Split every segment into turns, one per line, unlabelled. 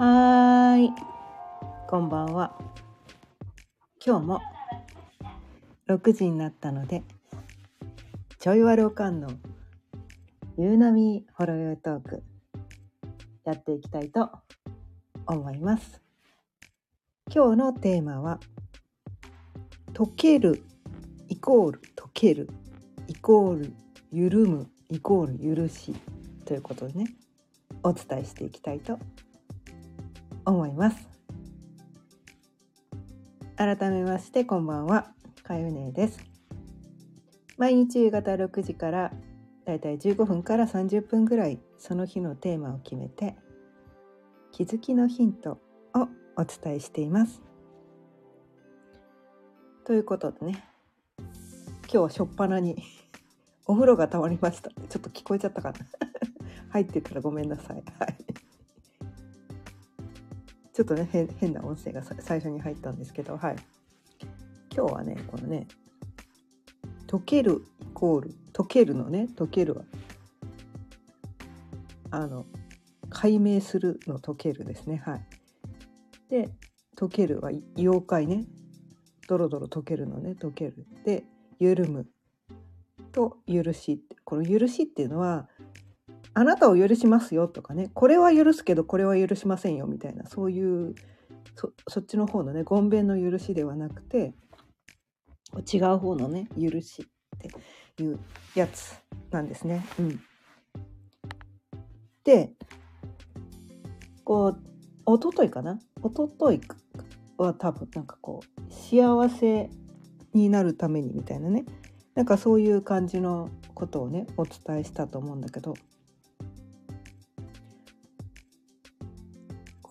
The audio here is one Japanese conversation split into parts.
はーい、こんばんは。今日も6時になったので、ちょいわるおかんのゆうなみほろよいトークやっていきたいと思います。今日のテーマは、溶けるイコール溶けるイコール緩むイコール許しということでね、お伝えしていきたいと思います。思います改めましてこんばんは、かゆねです。毎日夕方6時からだいたい15分から30分ぐらいその日のテーマを決めて気づきのヒントをお伝えしています。ということでね、今日は初っ端にお風呂がたまりました。ちょっと聞こえちゃったかな。入ってたらごめんなさい。はい。ちょっとね変な音声が最初に入ったんですけど、はい。今日はねこのね溶けるイコール溶けるのね溶けるはあの解明するの溶けるですねはい。で溶けるは妖怪ねドロドロ溶けるのね溶けるで緩むと許しこの許しっていうのはあなたを許しますよとかねこれは許すけどこれは許しませんよみたいなそういうそっちの方のねごんべんの許しではなくて違う方のね許しっていうやつなんですね。うん、でこう一昨日かな？一昨日は多分なんかこう幸せになるためにみたいなね。なんかそういう感じのことをねお伝えしたと思うんだけど。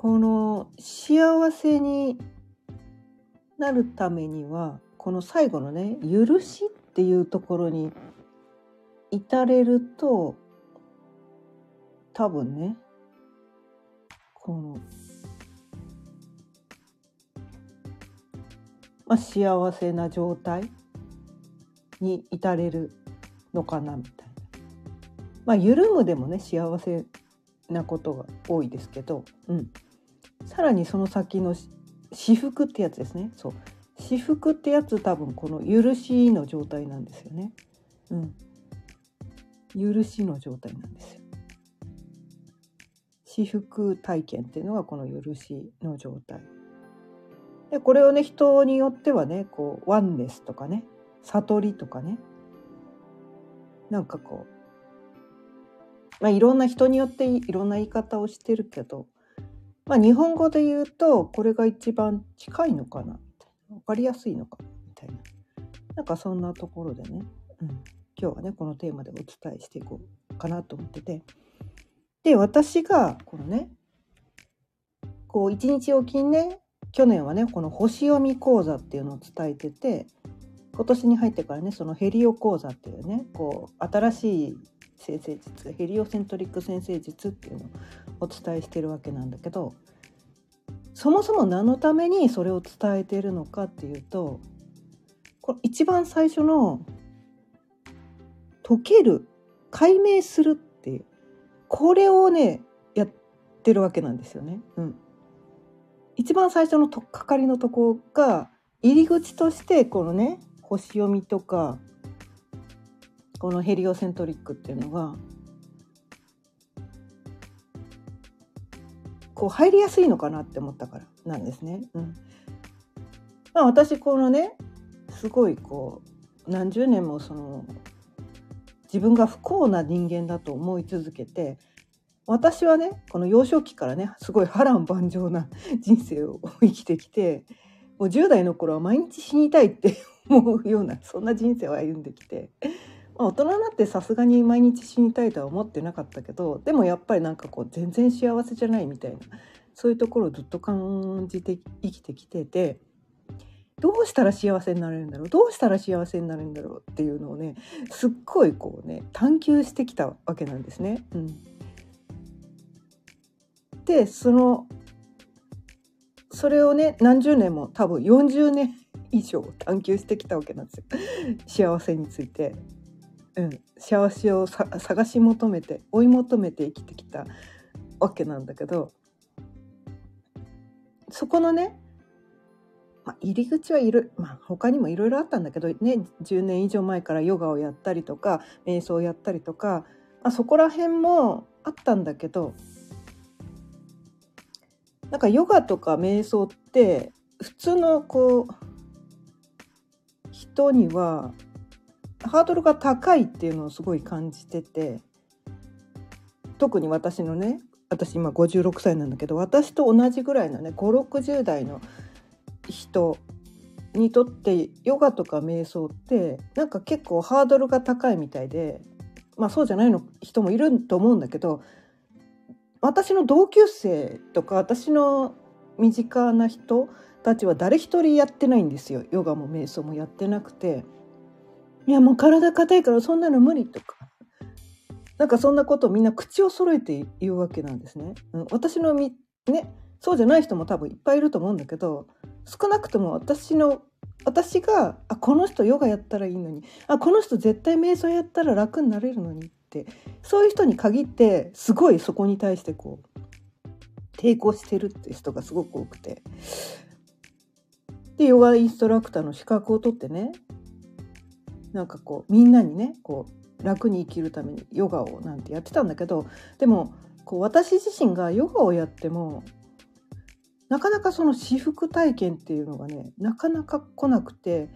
この幸せになるためにはこの最後のね「許し」っていうところに至れると多分ねこの、まあ、幸せな状態に至れるのかなみたいな。まあ緩むでもね幸せなことが多いですけど、うん、さらにその先の私服ってやつですねそう私服ってやつ多分この許しの状態なんですよね。うん。許しの状態なんですよ。私服体験っていうのがこの許しの状態。でこれをね人によってはねこうワンネスとかね悟りとかねなんかこうまあいろんな人によっていろんな言い方をしてるけどまあ日本語で言うとこれが一番近いのかな分かりやすいのかみたいな。なんかそんなところでね、うん、今日はねこのテーマでお伝えしていこうかなと思ってて。で私がこのねこう一日おきにね去年はねこの星読み講座っていうのを伝えてて今年に入ってからねそのヘリオ講座っていうねこう新しい先生術ヘリオセントリック先生術っていうのをお伝えしてるわけなんだけどそもそも何のためにそれを伝えているのかっていうとこの一番最初の解ける解明するっていうこれをねやってるわけなんですよね。うん、一番最初のとっかかりのとこが入り口としてこのね星読みとかこのヘリオセントリックっていうのがこう入りやすいのかなって思ったからなんですね。うんまあ、私このねすごいこう何十年もその自分が不幸な人間だと思い続けて私はねこの幼少期からねすごい波乱万丈な人生を生きてきてもう10代の頃は毎日死にたいって思うようなそんな人生を歩んできて。まあ、大人になってさすがに毎日死にたいとは思ってなかったけどでもやっぱりなんかこう全然幸せじゃないみたいなそういうところをずっと感じて生きてきててどうしたら幸せになれるんだろうどうしたら幸せになれるんだろうっていうのをねすっごいこうね探求してきたわけなんですね。うん、でそのそれをね何十年も多分40年以上探求してきたわけなんですよ 幸せについて。うん、幸せを探し求めて追い求めて生きてきたわけなんだけどそこのね、まあ、入り口はいる、まあ、他にもいろいろあったんだけどね10年以上前からヨガをやったりとか瞑想をやったりとか、まあ、そこら辺もあったんだけどなんかヨガとか瞑想って普通のこう人にはハードルが高いっていうのをすごい感じてて特に私のね私今56歳なんだけど私と同じぐらいのね560代の人にとってヨガとか瞑想ってなんか結構ハードルが高いみたいでまあそうじゃないの人もいると思うんだけど私の同級生とか私の身近な人たちは誰一人やってないんですよ。ヨガも瞑想もやってなくて。いやもう体硬いからそんなの無理とかなんかそんなことをみんな口を揃えて言うわけなんですね。うん、私のみねそうじゃない人も多分いっぱいいると思うんだけど少なくとも私の私があこの人ヨガやったらいいのにあこの人絶対瞑想やったら楽になれるのにってそういう人に限ってすごいそこに対してこう抵抗してるって人がすごく多くてでヨガインストラクターの資格を取ってねなんかこうみんなにねこう楽に生きるためにヨガをなんてやってたんだけどでもこう私自身がヨガをやってもなかなかその私服体験っていうのがねなかなか来なくて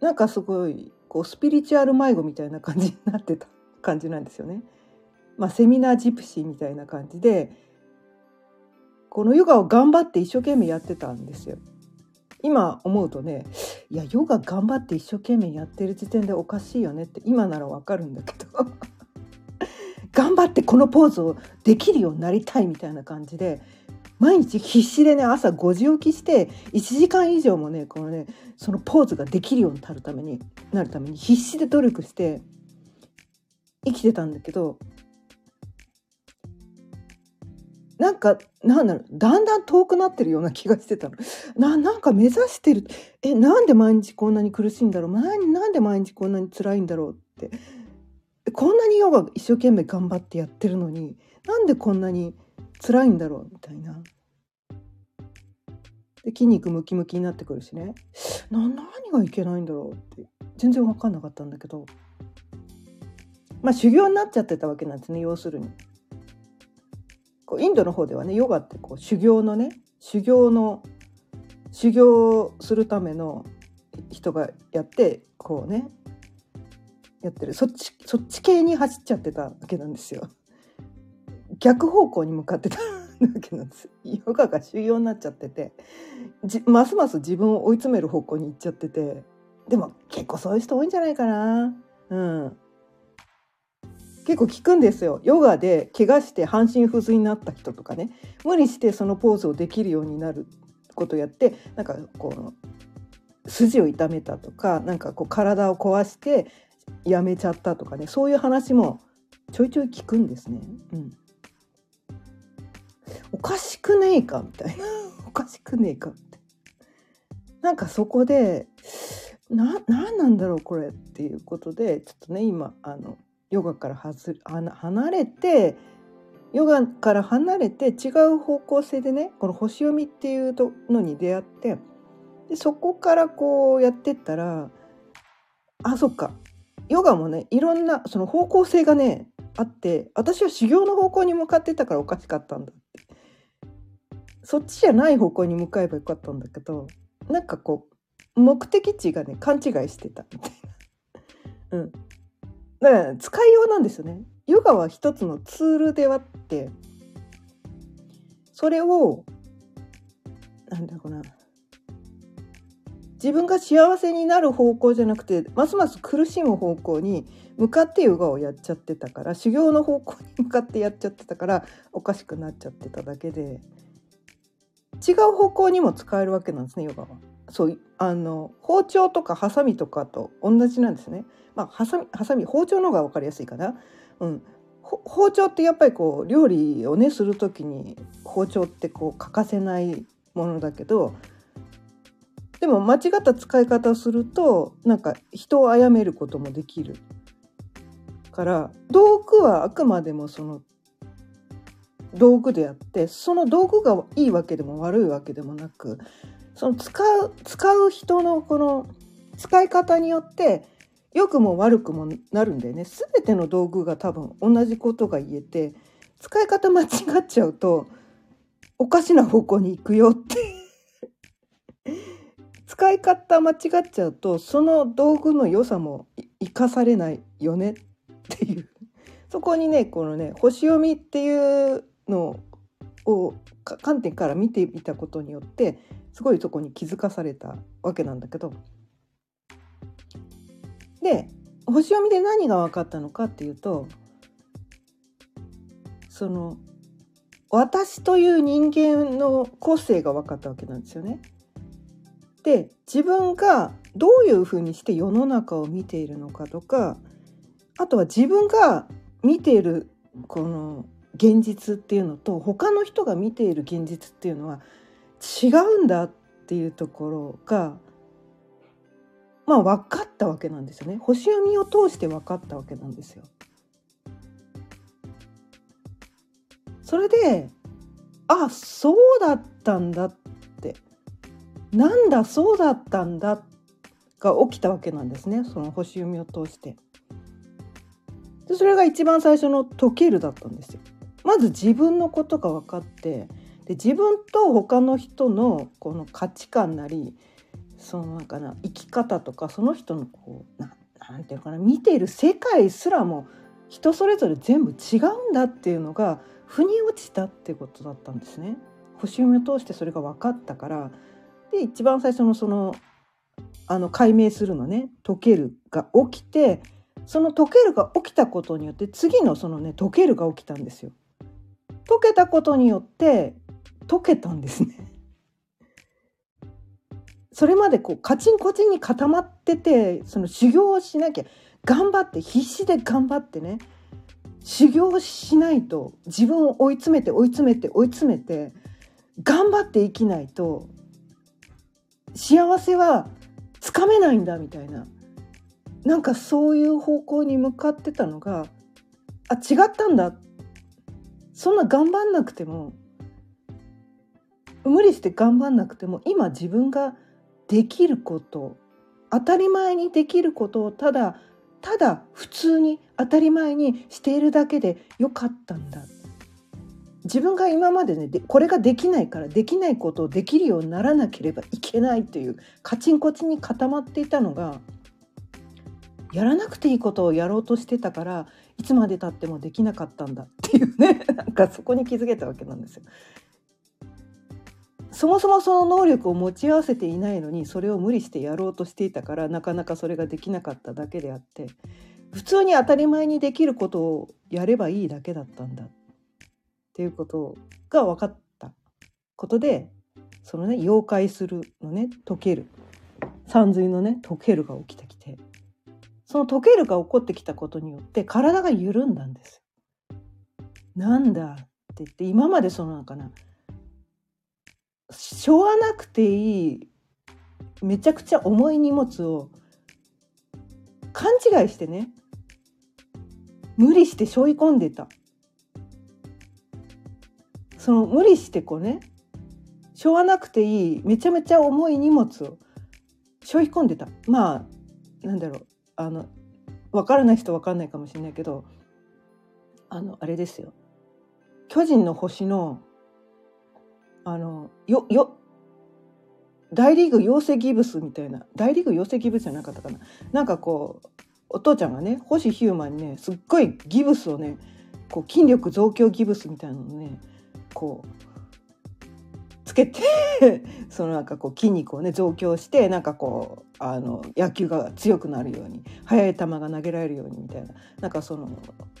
なんかすごいこうスピリチュアル迷子みたいな感じになってた感じなんですよね。まあ、セミナージプシーみたいな感じでこのヨガを頑張って一生懸命やってたんですよ。今思うとねいやヨガ頑張って一生懸命やってる時点でおかしいよねって今ならわかるんだけど。頑張ってこのポーズをできるようになりたいみたいな感じで毎日必死でね朝5時起きして1時間以上もねこのねそのポーズができるようになるためになるために必死で努力して生きてたんだけどなんかなんだろうだんだん遠くなってるような気がしてたの。ななんか目指してる。えなんで毎日こんなに苦しいんだろう？なんで毎日こんなに辛いんだろうって。こんなにヨガ一生懸命頑張ってやってるのになんでこんなに辛いんだろう？みたいな。で筋肉ムキムキになってくるしね。な何がいけないんだろうって。全然分かんなかったんだけど。まあ修行になっちゃってたわけなんですね要するに。こうインドの方ではねヨガってこう修行のね修行の修行するための人がやってこうねやってる。そっちそっち系に走っちゃってたわけなんですよ。逆方向に向かってた わけなんですヨガが修行になっちゃっててますます自分を追い詰める方向に行っちゃっててでも結構そういう人多いんじゃないかな。うん。結構聞くんですよ。ヨガで怪我して半身不随になった人とかね。無理してそのポーズをできるようになることをやってなんかこう筋を痛めたとかなんかこう体を壊してやめちゃったとかね。そういう話もちょいちょい聞くんですね。うん。おかしくねえかみたいな。おかしくねえかって。なんかそこでな何なんだろうこれっていうことでちょっとね今あのヨガからはず離れてヨガから離れて違う方向性でねこの星読みっていうのに出会ってでそこからこうやってったらあそっか。ヨガもねいろんなその方向性がねあって私は修行の方向に向かってたからおかしかったんだって。そっちじゃない方向に向かえばよかったんだけどなんかこう目的地がね勘違いしてたみたいな。うん、だから使いようなんですよね。ヨガは一つのツールであってそれをなんだろうな自分が幸せになる方向じゃなくてますます苦しむ方向に向かってヨガをやっちゃってたから修行の方向に向かってやっちゃってたからおかしくなっちゃってただけで違う方向にも使えるわけなんですねヨガは。そうあの包丁とかハサミとかと同じなんですね。まあハサミハサミ包丁の方が分かりやすいかな。うん、包丁ってやっぱりこう料理をねする時に包丁ってこう欠かせないものだけどでも間違った使い方をするとなんか人を殺めることもできるから道具はあくまでもその道具であってその道具がいいわけでも悪いわけでもなくその使う使う人のこの使い方によって良くも悪くもなるんだよね。全ての道具が多分同じことが言えて使い方間違っちゃうとおかしな方向に行くよって。使い方間違っちゃうとその道具の良さも生かされないよねっていう。そこにねこのね星読みっていうのを観点から見てみたことによってすごいそこに気づかされたわけなんだけどで星読みで何が分かったのかっていうとその私という人間の個性が分かったわけなんですよね。で自分がどういうふうにして世の中を見ているのかとかあとは自分が見ているこの現実っていうのと他の人が見ている現実っていうのは違うんだっていうところがまあ分かったわけなんですよね星読みを通して分かったわけなんですよ。それであそうだったんだってなんだそうだったんだが起きたわけなんですねその星読みを通して。でそれが一番最初の解けるだったんですよ。まず自分のことが分かってで自分と他の人のこの価値観なりそのなんかな生き方とかその人のこうななんていうかな見ている世界すらも人それぞれ全部違うんだっていうのが腑に落ちたっていうことだったんですね。星読みを通してそれが分かったからで一番最初のそのあの解明するのね解けるが起きてその解けるが起きたことによって次のそのね解けるが起きたんですよ。解けたことによって解けたんですね。それまでこうカチンコチンに固まっててその修行をしなきゃ頑張って必死で頑張ってね修行しないと自分を追い詰めて追い詰めて追い詰めて頑張って生きないと幸せはつかめないんだみたいななんかそういう方向に向かってたのがあ違ったんだそんな頑張んなくても無理して頑張んなくても今自分ができること当たり前にできることをただただ普通に当たり前にしているだけでよかったんだ。自分が今までねこれができないからできないことをできるようにならなければいけないというカチンコチンに固まっていたのがやらなくていいことをやろうとしてたからいつまでたってもできなかったんだっていうね なんかそこに気づけたわけなんですよ。そもそもその能力を持ち合わせていないのにそれを無理してやろうとしていたからなかなかそれができなかっただけであって普通に当たり前にできることをやればいいだけだったんだっていうことが分かったことでそのね妖怪するのね解ける山水のね解けるが起きてきてその溶けるが起こってきたことによって体が緩んだんです。なんだって言って今までそのなんかなしょわなくていいめちゃくちゃ重い荷物を勘違いしてね無理して背負い込んでた。その無理してこうね背負わなくていいめちゃめちゃ重い荷物を背負い込んでた。まあなんだろう。あの分からない人分かんないかもしれないけどあのあれですよ。巨人の星のあのよよ大リーグ養成ギブスみたいな大リーグ養成ギブスじゃなかったかな。なんかこうお父ちゃんがね星ヒューマンにねすっごいギブスをねこう筋力増強ギブスみたいなのねこうつけて そのなんかこう筋肉をね増強してなんかこうあの野球が強くなるように速い球が投げられるようにみたいななんかその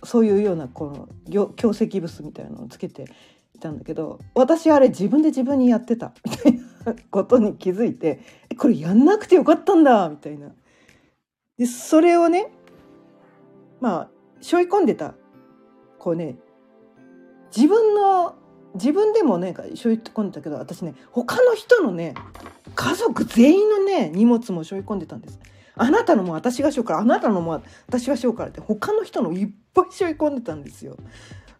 そういうようなこの強石物みたいなのをつけていたんだけど私あれ自分で自分にやってたみたいな ことに気づいてこれやんなくてよかったんだみたいな。でそれをねまあ背負い込んでたこうね自分の自分でもね背負い込んでたけど私ね他の人のね家族全員のね荷物も背負い込んでたんです。あなたのも私がしようからあなたのも私がしようからって他の人のいっぱい背負い込んでたんですよ。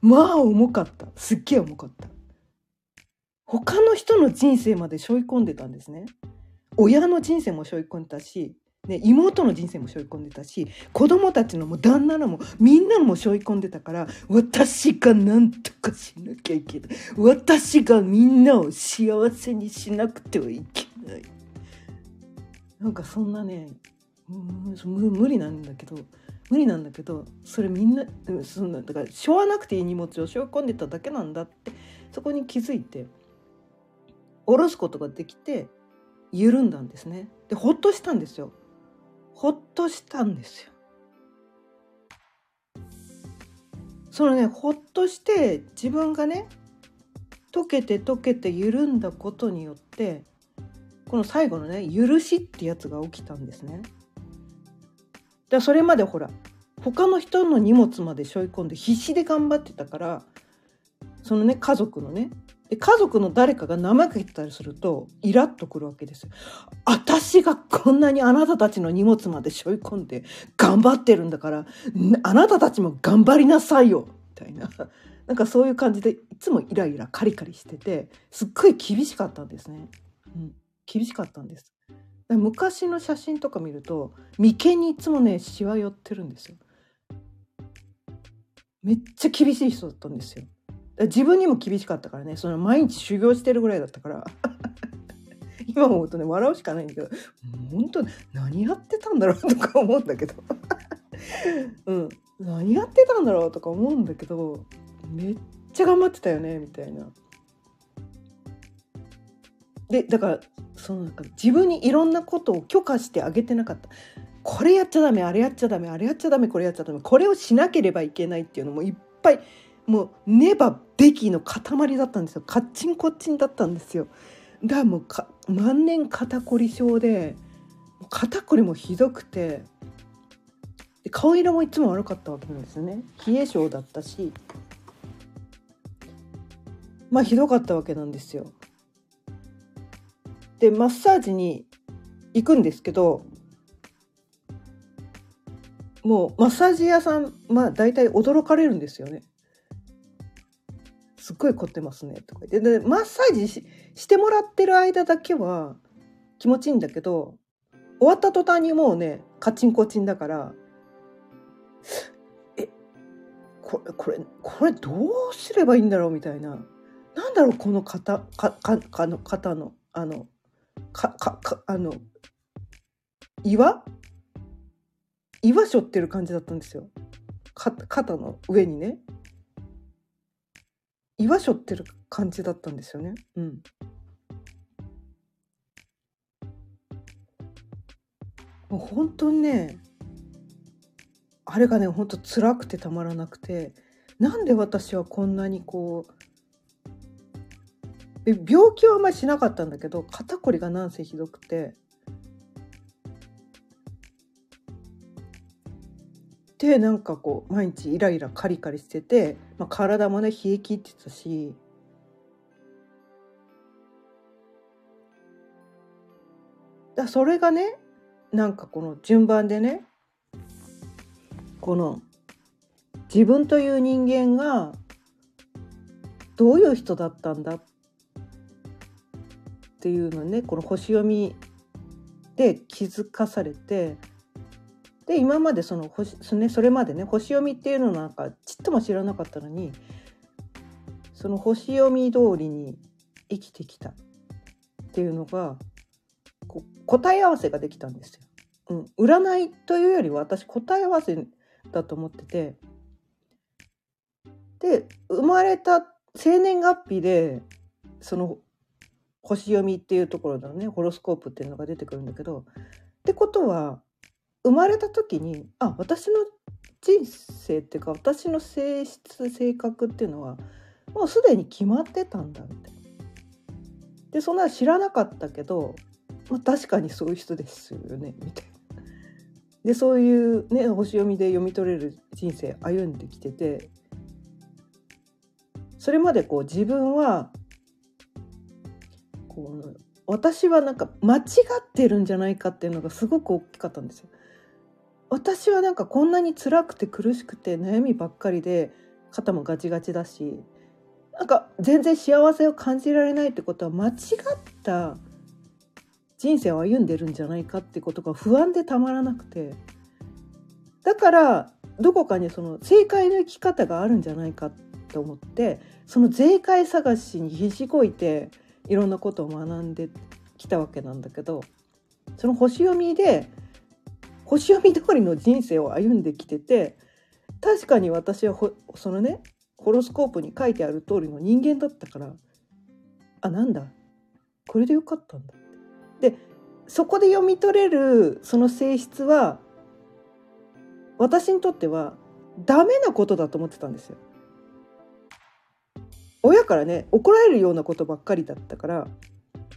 まあ重かったすっげえ重かった他の人の人生まで背負い込んでたんですね親の人生も背負い込んでたしね、妹の人生も背負い込んでたし子供たちのも旦那のもみんなのも背負い込んでたから私が何とかしなきゃいけない。私がみんなを幸せにしなくてはいけない。なんかそんなね無理なんだけど無理なんだけどそれみんなそんなだから背負わなくていい荷物を背負い込んでただけなんだってそこに気づいて下ろすことができて緩んだんですね。でほっとしたんですよ。ほっとしたんですよ。そのねほっとして自分がね溶けて溶けて緩んだことによってこの最後のね許しってやつが起きたんですね。だそれまでほら他の人の荷物まで背負い込んで必死で頑張ってたからそのね家族のねで家族の誰かが怠けてたりするとイラッとくるわけですよ。私がこんなにあなたたちの荷物まで背負い込んで頑張ってるんだからあなたたちも頑張りなさいよみたいな なんかそういう感じでいつもイライラカリカリしててすっごい厳しかったんですね。うん、厳しかったんです。昔の写真とか見ると眉間にいつもねしわ寄ってるんですよ。めっちゃ厳しい人だったんですよ。自分にも厳しかったからね。その毎日修行してるぐらいだったから。今思うとね笑うしかないんだけど。本当何やってたんだろうとか思うんだけど。うん。何やってたんだろうとか思うんだけどめっちゃ頑張ってたよねみたいな。でだからそのなんか自分にいろんなことを許可してあげてなかった。これやっちゃダメあれやっちゃダメあれやっちゃダメこれやっちゃダメこれをしなければいけないっていうのもいっぱいもうねばべきの塊だったんですよ。カッチンコッチンだったんですよ。だからもうか万年肩こり症で肩こりもひどくて顔色もいつも悪かったわけなんですよね。冷え性だったし。まあひどかったわけなんですよ。でマッサージに行くんですけどもうマッサージ屋さんまあ大体驚かれるんですよね。ごい凝ってますね」とか言って。でマッサージしてもらってる間だけは気持ちいいんだけど終わった途端にもうねカチンコチンだからえこれこれこれどうすればいいんだろうみたいな。なんだろうこの肩かかかの肩のあのかかかあの岩？岩しょってる感じだったんですよ。肩の上にね。岩しょってる感じだったんですよね。うん。もう本当にねあれがね本当辛くてたまらなくてなんで私はこんなにこう病気はあんまりしなかったんだけど肩こりがなんせひどくてでなんかこう毎日イライラカリカリしてて、まあ、体もね冷え切ってたし。だそれがねなんかこの順番でねこの自分という人間がどういう人だったんだっていうのねこの星読みで気づかされてで今までその星そ,、ね、それまでね星読みっていうのなんかちっとも知らなかったのにその星読み通りに生きてきたっていうのがこ答え合わせができたんですよ。うん、占いというよりは私答え合わせだと思っててで生まれた生年月日でその星読みっていうところのねホロスコープっていうのが出てくるんだけどってことは生まれた時にあ私の人生っていうか私の性質性格っていうのはもうすでに決まってたんだみたいな。でそんな知らなかったけど、まあ、確かにそういう人ですよねみたいな。でそういうね星読みで読み取れる人生歩んできててそれまでこう自分はこう私はなんか間違ってるんじゃないかっていうのがすごく大きかったんですよ。私はなんかこんなに辛くて苦しくて悩みばっかりで肩もガチガチだしなんか全然幸せを感じられないってことは間違った人生を歩んでるんじゃないかってことが不安でたまらなくて。だからどこかにその正解の生き方があるんじゃないかって思ってその正解探しに必死こいていろんなことを学んできたわけなんだけどその星読みで星読み通りの人生を歩んできてて確かに私はそのねホロスコープに書いてある通りの人間だったからあなんだ？これでよかったんだでそこで読み取れるその性質は私にとってはダメなことだと思ってたんですよ。親からね怒られるようなことばっかりだったから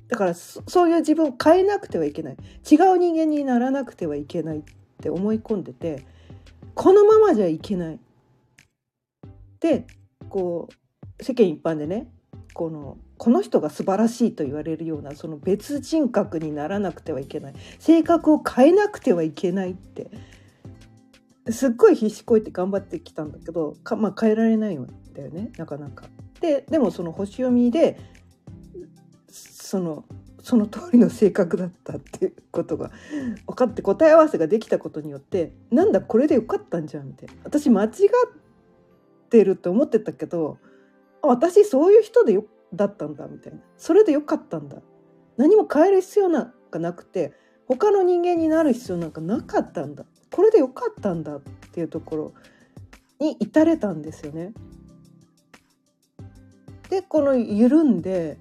だからそういう自分を変えなくてはいけない違う人間にならなくてはいけないって思い込んでてこのままじゃいけない。でこう世間一般でねこのこの人が素晴らしいと言われるようなその別人格にならなくてはいけない性格を変えなくてはいけないってすっごい必死こいて頑張ってきたんだけどか、まあ、変えられないんだよねなかなか。ででもその星読みでそのその通りの性格だったっていうことが分かって答え合わせができたことによってなんだこれでよかったんじゃんみたいな。私間違ってると思ってたけど私そういう人でよだったんだみたいな。それでよかったんだ。何も変える必要なんかなくて他の人間になる必要なんかなかったんだ。これでよかったんだっていうところに至れたんですよね。でこの緩んで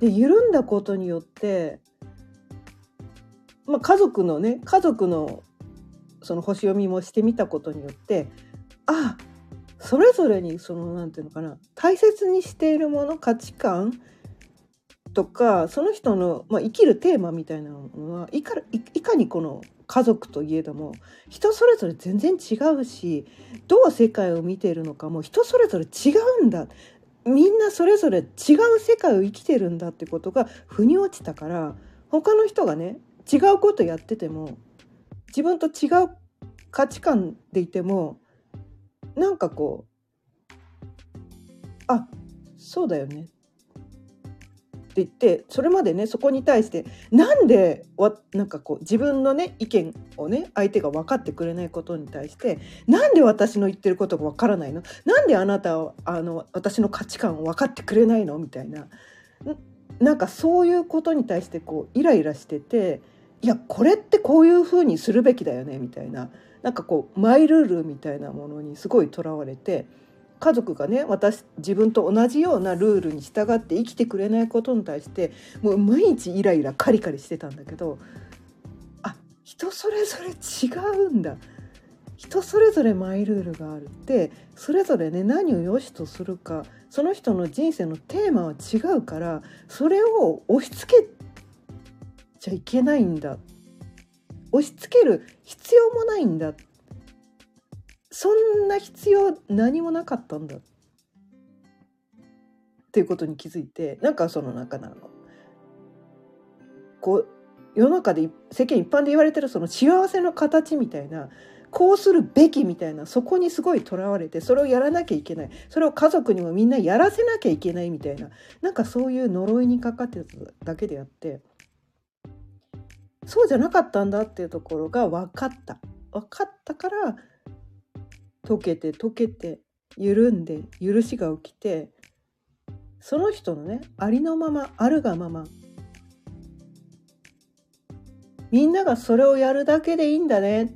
で緩んだことによって、まあ、家族のね家族のその星読みもしてみたことによってあそれぞれにその何て言うのかな大切にしているもの価値観とかその人の、まあ、生きるテーマみたいなのはいかいかにこの家族といえども人それぞれ全然違うしどう世界を見ているのかも人それぞれ違うんだ。みんなそれぞれ違う世界を生きてるんだってことが腑に落ちたから他の人がね違うことやってても自分と違う価値観でいてもなんかこうあそうだよね。って言ってそれまでねそこに対してなんでわなんかこう自分のね意見をね相手が分かってくれないことに対してなんで私の言ってることが分からないの？なんであなたはあの私の価値観を分かってくれないの？みたいな。なんかそういうことに対してこうイライラしてていやこれってこういうふうにするべきだよね？みたいな。なんかこうマイルールみたいなものにすごいとらわれて。家族がね私自分と同じようなルールに従って生きてくれないことに対してもう毎日イライラカリカリしてたんだけどあ人それぞれ違うんだ。人それぞれマイルールがあるってそれぞれね何を良しとするかその人の人生のテーマは違うからそれを押し付けちゃいけないんだ。押し付ける必要もないんだ。っそんな必要何もなかったんだっていうことに気づいてなんかその中なのこう世の中で世間一般で言われてるその幸せの形みたいなこうするべきみたいなそこにすごいとらわれてそれをやらなきゃいけないそれを家族にもみんなやらせなきゃいけないみたいななんかそういう呪いにかかってただけであってそうじゃなかったんだっていうところが分かった。分かったから溶けて溶けて緩んで許しが起きてその人のねありのままあるがままみんながそれをやるだけでいいんだね。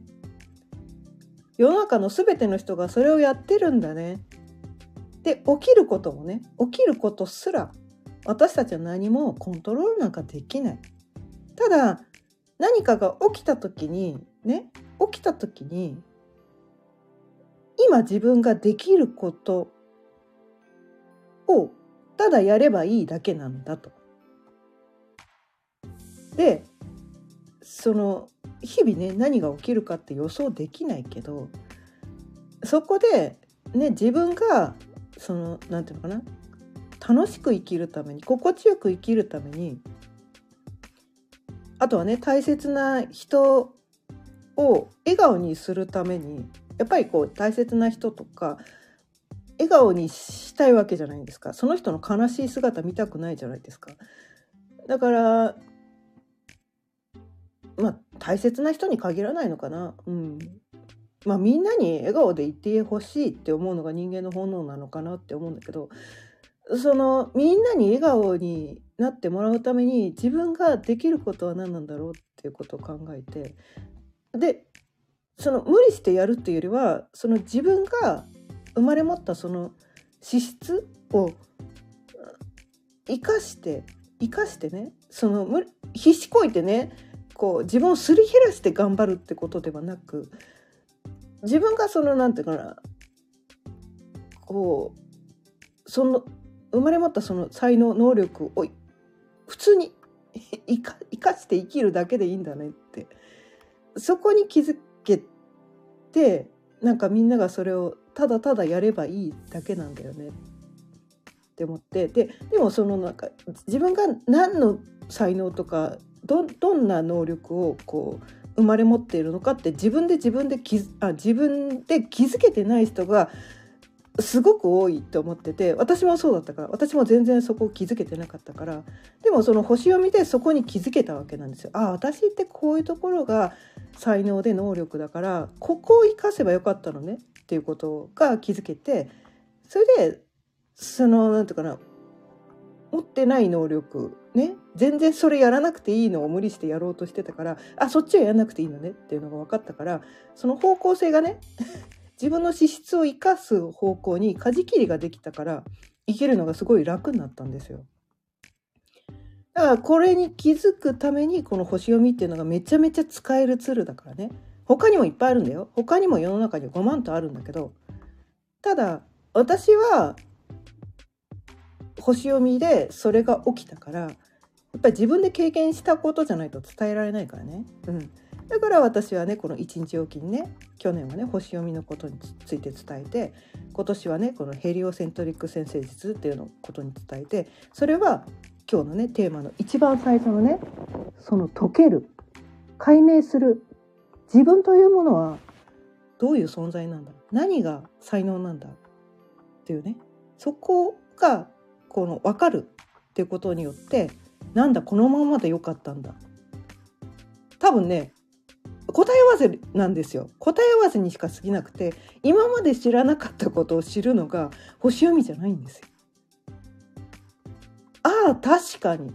世の中の全ての人がそれをやってるんだね。で起きることもね起きることすら私たちは何もコントロールなんかできない。ただ何かが起きた時にね起きた時に今自分ができることをただやればいいだけなんだと。でその日々ね何が起きるかって予想できないけどそこでね自分がその何て言うのかな楽しく生きるために心地よく生きるためにあとはね大切な人を笑顔にするためにやっぱりこう大切な人とか笑顔にしたいわけじゃないですか。その人の悲しい姿見たくないじゃないですか。だからまあ大切な人に限らないのかな。うん。まあみんなに笑顔でいてほしいって思うのが人間の本能なのかなって思うんだけどそのみんなに笑顔になってもらうために自分ができることは何なんだろうっていうことを考えてでその無理してやるっていうよりはその自分が生まれ持ったその資質を生かして生かしてねその必死こいてねこう自分をすり減らして頑張るってことではなく自分がその何て言うかなこうその生まれ持ったその才能能力を普通に生かして生きるだけでいいんだねってそこに気づけてなんかみんながそれをただただやればいいだけなんだよねって思ってででもそのなんか自分が何の才能とかどどんな能力をこう生まれ持っているのかって自分で自分で気あ自分で気づけてない人がすごく多いと思ってて私もそうだったから私も全然そこを気づけてなかったからでもその星読みでそこに気づけたわけなんですよ。ああ私ってこういうところが才能で能力だからここを生かせばよかったのねっていうことが気づけてそれでその何て言うかな持ってない能力ね全然それやらなくていいのを無理してやろうとしてたからあそっちはやらなくていいのねっていうのが分かったからその方向性がね 自分の資質を生かす方向に舵切りができたから生きるのがすごい楽になったんですよ。だからこれに気づくためにこの星読みっていうのがめちゃめちゃ使えるツールだからね。他にもいっぱいあるんだよ。他にも世の中に5万とあるんだけど。ただ私は星読みでそれが起きたからやっぱり自分で経験したことじゃないと伝えられないからね。うん。だから私はねこの一日おきにね去年はね星読みのことについて伝えて今年はねこのヘリオセントリック先生術っていうのことに伝えてそれは今日のねテーマの一番最初のねその解ける解明する自分というものはどういう存在なんだ何が才能なんだっていうねそこがこの分かるっていうことによってなんだこのままでよかったんだ多分ね答え合わせなんですよ答え合わせにしか過ぎなくて今まで知らなかったことを知るのが星読みじゃないんですよ。あ確かに。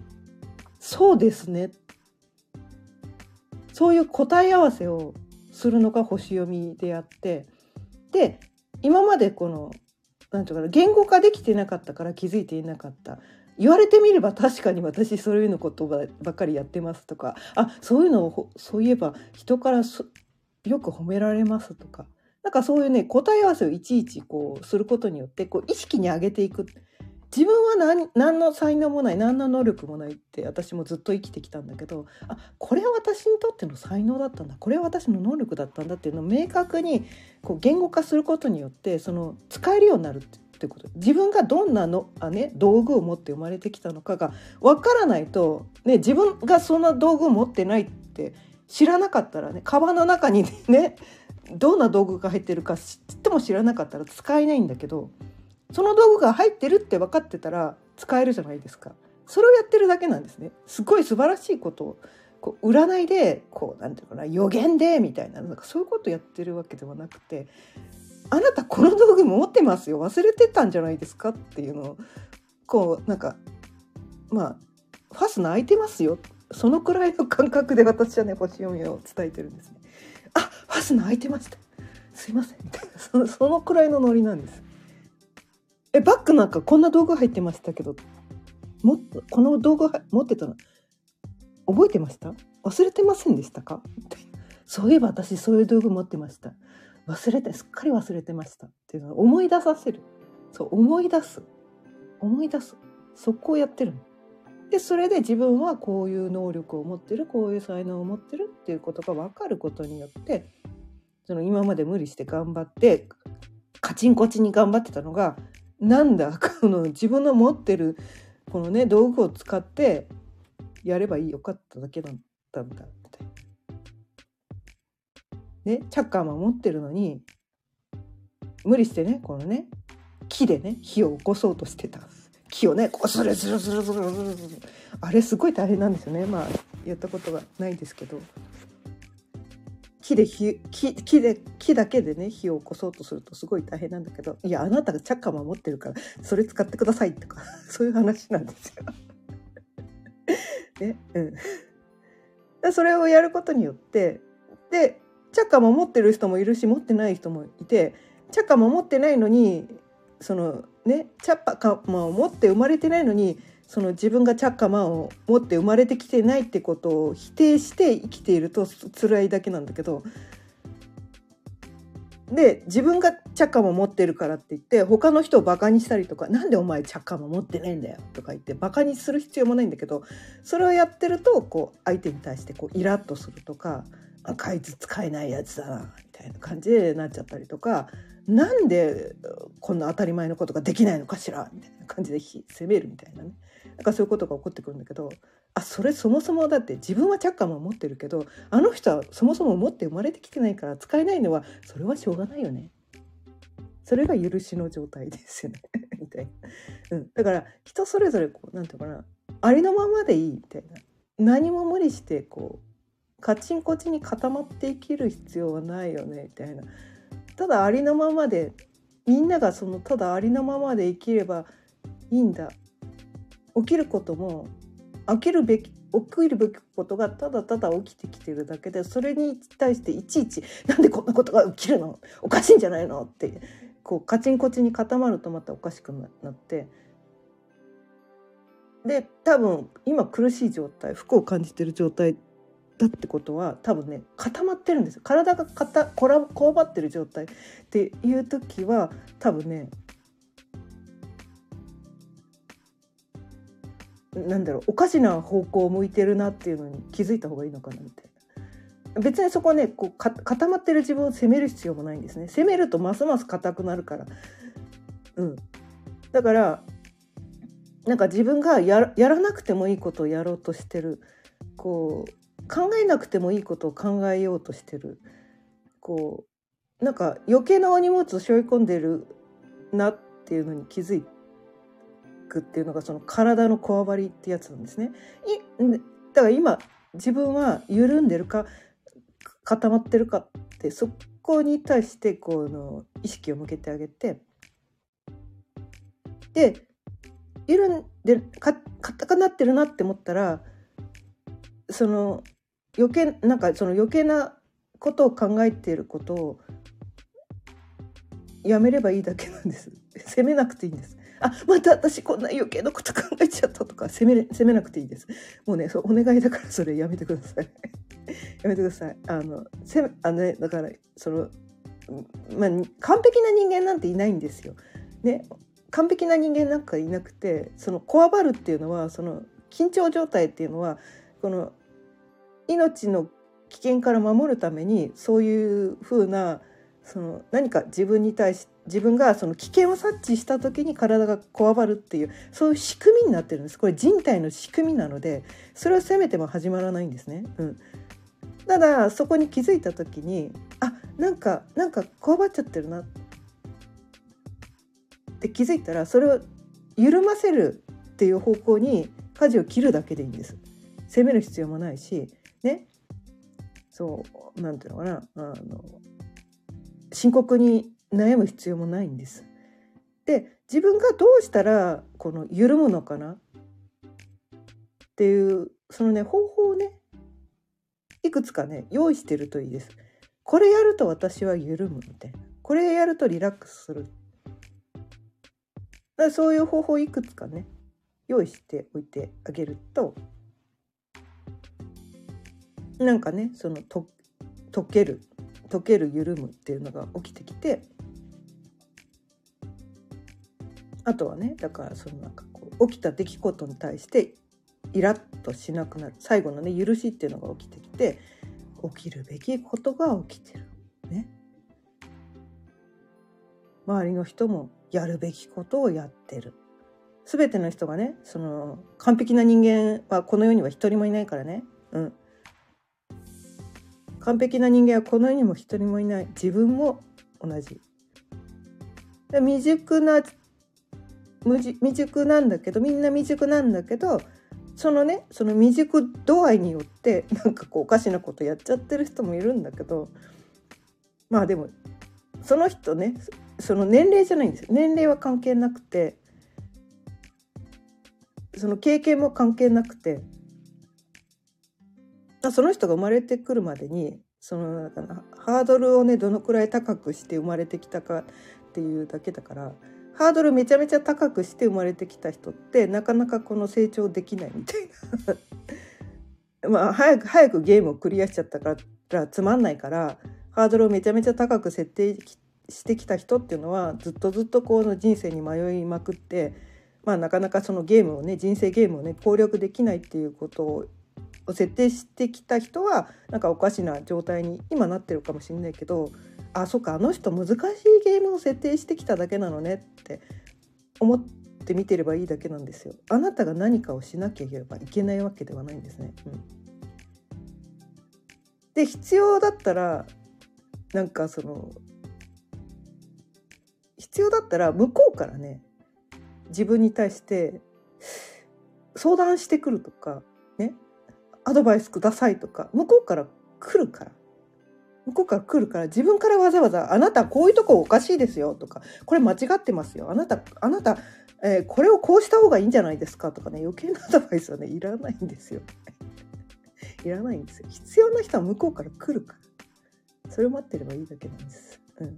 そうですね。そういう答え合わせをするのが星読みであってで今までこの何て言うかな言語化できてなかったから気づいていなかった。言われてみれば確かに私そういうのことばっかりやってますとかあそういうのをそういえば人からよく褒められますとか。なんかそういうね答え合わせをいちいちこうすることによってこう意識に上げていく。自分は何何の才能もない何の能力もないって私もずっと生きてきたんだけどあこれは私にとっての才能だったんだこれは私の能力だったんだっていうのを明確にこう言語化することによってその使えるようになるってってこと。自分がどんなのあ、ね、道具を持って生まれてきたのかが分からないと、ね、自分がそんな道具を持ってないって知らなかったらねカバンの中にねどんな道具が入ってるか知っても知らなかったら使えないんだけどその道具が入ってるって分かってたら使えるじゃないですか。それをやってるだけなんですね。すごい素晴らしいことをこう占いでこうなんていうかな予言でみたいななんかそういうことやってるわけではなくてあなたこの道具持ってますよ忘れてたんじゃないですかっていうのをこうなんかまあファスナー開いてますよそのくらいの感覚で私はね星読みを伝えてるんですね。あファスナー開いてましたすいませんみたいなそのそのくらいのノリなんです。えバッグなんかこんな道具入ってましたけど。もこの道具持ってたの。覚えてました？忘れてませんでしたか？そういえば私そういう道具持ってました。忘れてすっかり忘れてました。っていうのを思い出させる。そう思い出す。思い出す。そこをやってるの。でそれで自分はこういう能力を持ってるこういう才能を持ってるっていうことが分かることによってその今まで無理して頑張ってカチンコチンに頑張ってたのがなんだ？この自分の持ってるこのね道具を使ってやればいい。よかっただけだったんだね、チャッカーマン持ってるのに無理してねこのね木でね火を起こそうとしてた。木をねこうスルスルスルスルスルスル。あれすごい大変なんですよね。まあやったことがないですけど。木で火木木で木だけでね火を起こそうとするとすごい大変なんだけどいやあなたがチャッカマン持ってるからそれ使ってくださいとか そういう話なんですよ。ねうん、それをやることによってでチャッカマン持ってる人もいるし持ってない人もいてチャッカマン持ってないのにそのねチャッカマンを持って生まれてないのにその自分がチャッカマンを持って生まれてきてないってことを否定して生きていると辛いだけなんだけどで自分がチャッカマン持ってるからって言って他の人をバカにしたりとか「なんでお前チャッカマン持ってねえんだよ」とか言ってバカにする必要もないんだけどそれをやってるとこう相手に対してこうイラッとするとか「あこいつ使えないやつだな」みたいな感じでなっちゃったりとかなんでこんな当たり前のことができないのかしらみたいな感じで責めるみたいなね。なんかそういうことが起こってくるんだけどあそれそもそもだって自分はチャッカマン持ってるけどあの人はそもそも持って生まれてきてないから使えないのはそれはしょうがないよね。それが許しの状態ですよね。みたいな、うん、だから人それぞれこうなんていうかな。ありのままでいいみたいな。何も無理してこうカチンコチンに固まって生きる必要はないよね。みたいな。ただありのままでみんながそのただありのままで生きればいいんだ。起きることも起きるべき起きるべきことがただただ起きてきてるだけでそれに対していちいち「なんでこんなことが起きるの？おかしいんじゃないの?」ってこうカチンコチンに固まるとまたおかしくなって。で多分今苦しい状態不幸を感じてる状態だってことは多分ね固まってるんですよ。体がこらこわばってる状態っていう時は多分ねなんだろうおかしな方向を向いてるなっていうのに気づいた方がいいのかなみたいな。別にそこはねこう固まってる自分を責める必要もないんですね。責めるとますます硬くなるから。うん。だからなんか自分がやらなくてもいいことをやろうとしてる。こう考えなくてもいいことを考えようとしてる。こうなんか余計なお荷物を背負い込んでるなっていうのに気づいてくっていうのがその体のこわばりってやつなんですね。だから今自分は緩んでるか固まってるかってそこに対してこの意識を向けてあげてで緩んでか硬くなってるなって思ったらその余計なんかその余計なことを考えていることをやめればいいだけなんです 責めなくていいんですあまた私こんな余計なこと考えちゃったとか責め責めなくていいです。もうねそうお願いだからそれやめてください。やめてください。あのせあの、ね、だからそのまあ完璧な人間なんていないんですよ。ね完璧な人間なんかいなくてそのこわばるっていうのはその緊張状態っていうのはこの命の危険から守るためにそういうふうなその何か自分に対して自分がその危険を察知した時に体がこわばるっていうそういう仕組みになってるんです。これ人体の仕組みなのでそれを責めても始まらないんですね。うん、ただそこに気づいた時にあなんかなんかこわばっちゃってるな。って気づいたらそれを緩ませるっていう方向に舵を切るだけでいいんです。責める必要もないしね。そうなんていうのかな。あの深刻に悩む必要もないんです。で自分がどうしたらこの緩むのかな？っていうそのね方法をねいくつかね用意してるといいです。これやると私は緩むみたいなこれやるとリラックスするだそういう方法いくつかね用意しておいてあげるとなんかねそのと溶ける溶ける緩むっていうのが起きてきてあとはねだからそのなんかこう起きた出来事に対してイラッとしなくなる。最後のね許しっていうのが起きてきて起きるべきことが起きてる。ね。周りの人もやるべきことをやってる。全ての人がねその完璧な人間はこの世には一人もいないからね。うん。完璧な人間はこの世にも一人もいない。自分も同じ。未熟な未熟なんだけどみんな未熟なんだけどそのねその未熟度合いによって なんかこうおかしなことやっちゃってる人もいるんだけどまあでもその人ねその年齢じゃないんですよ。年齢は関係なくてその経験も関係なくてその人が生まれてくるまでにそのハードルをねどのくらい高くして生まれてきたかっていうだけだからハードルめちゃめちゃ高くして生まれてきた人ってなかなかこの成長できないみたいな。まあ早く早くゲームをクリアしちゃったからつまんないからハードルをめちゃめちゃ高く設定してきた人っていうのはずっとずっとこの人生に迷いまくってまあなかなかそのゲームをね人生ゲームをね攻略できないっていうことをを設定してきた人はなんかおかしな状態に今なってるかもしれないけどあそっかあの人難しいゲームを設定してきただけなのねって思って見てればいいだけなんですよ。あなたが何かをしなければいけないわけではないんですね。うん、で必要だったらなんかその必要だったら向こうからね自分に対して相談してくるとかねアドバイスくださいとか向こうから来るから向こうから来るから自分からわざわざ「あなたこういうとこおかしいですよ」とか「これ間違ってますよ」あなた「あなた、えー、これをこうした方がいいんじゃないですか」とかね余計なアドバイスはねいらないんですよ。いらないんですよ。必要な人は向こうから来るから。それを待ってればいいだけなんです。うん、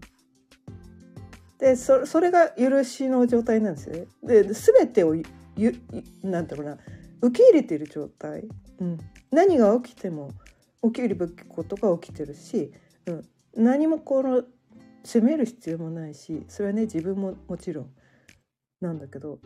でそれが許しの状態なんですよね。で全てをゆなんだろうな受け入れている状態、うん、何が起きても起きるべきことが起きてるし、うん、何もこの責める必要もないしそれはね自分ももちろんなんだけど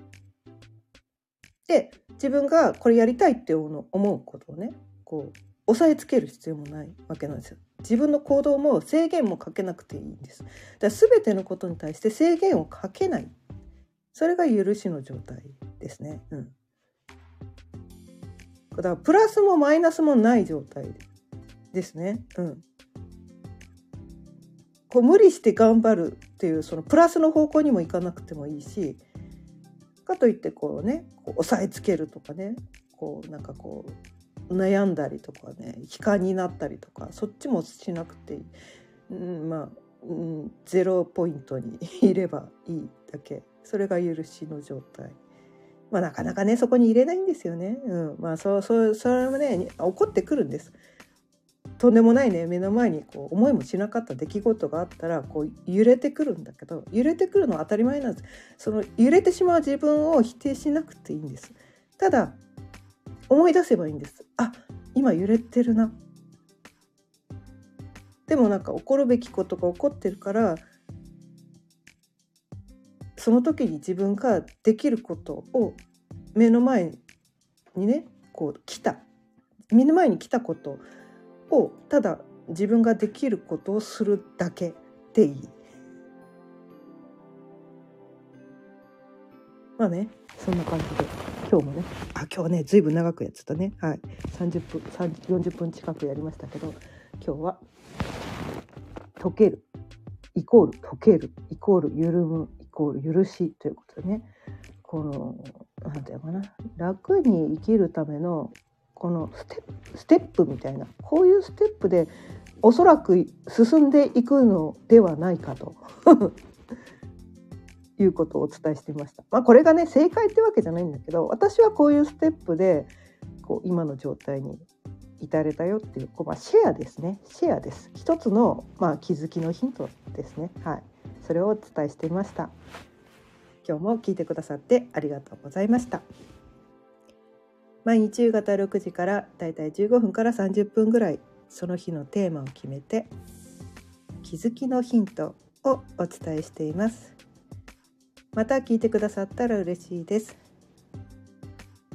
で自分がこれやりたいって思うことをねこう押さえつける必要もないわけなんですよ。自分の行動も制限もかけなくていいんです。だから全てのことに対して制限をかけない。それが許しの状態ですね。うん。だからプラスもマイナスもない状態ですね。うん。こう無理して頑張るっていうそのプラスの方向にもいかなくてもいいしかといってこうねこう押さえつけるとかねこうなんかこう悩んだりとかね悲観になったりとかそっちもしなくていい、うん、まあ、うん、ゼロポイントにいればいいだけそれが許しの状態。まあ、なかなかねそこに入れないんですよね。うん、まあそうそうそれもね起こってくるんです。とんでもないね目の前にこう思いもしなかった出来事があったらこう揺れてくるんだけど揺れてくるのは当たり前なんです。その揺れてしまう自分を否定しなくていいんです。ただ思い出せばいいんです。あ今揺れてるな。でもなんか起こるべきことが起こってるからその時に自分ができることを目の前にねこう来た。目の前に来たことをただ自分ができることをするだけでいい。まあねそんな感じで。今日もね。あ今日はねずいぶん長くやってたね。はい。30分40分近くやりましたけど今日は「溶ける」イコール「溶ける」イコール「緩む」コール「許し」ということでね。この何て言うのかな。楽に生きるためのこのステステップみたいな。こういうステップでおそらく進んでいくのではないかと。いうことをお伝えしていました。まあ、これがね正解ってわけじゃないんだけど私はこういうステップでこう今の状態に至れたよっていうこう、まあ、シェアですね。シェアです。一つの、まあ、気づきのヒントですね。はい。それをお伝えしていました。今日も聞いてくださってありがとうございました。毎日夕方6時からだいたい15分から30分ぐらいその日のテーマを決めて気づきのヒントをお伝えしています。また聞いてくださったら嬉しいです。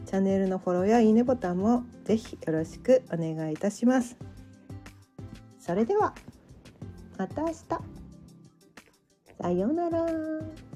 チャンネルのフォローやいいねボタンもぜひよろしくお願いいたします。それではまた明日。さようなら。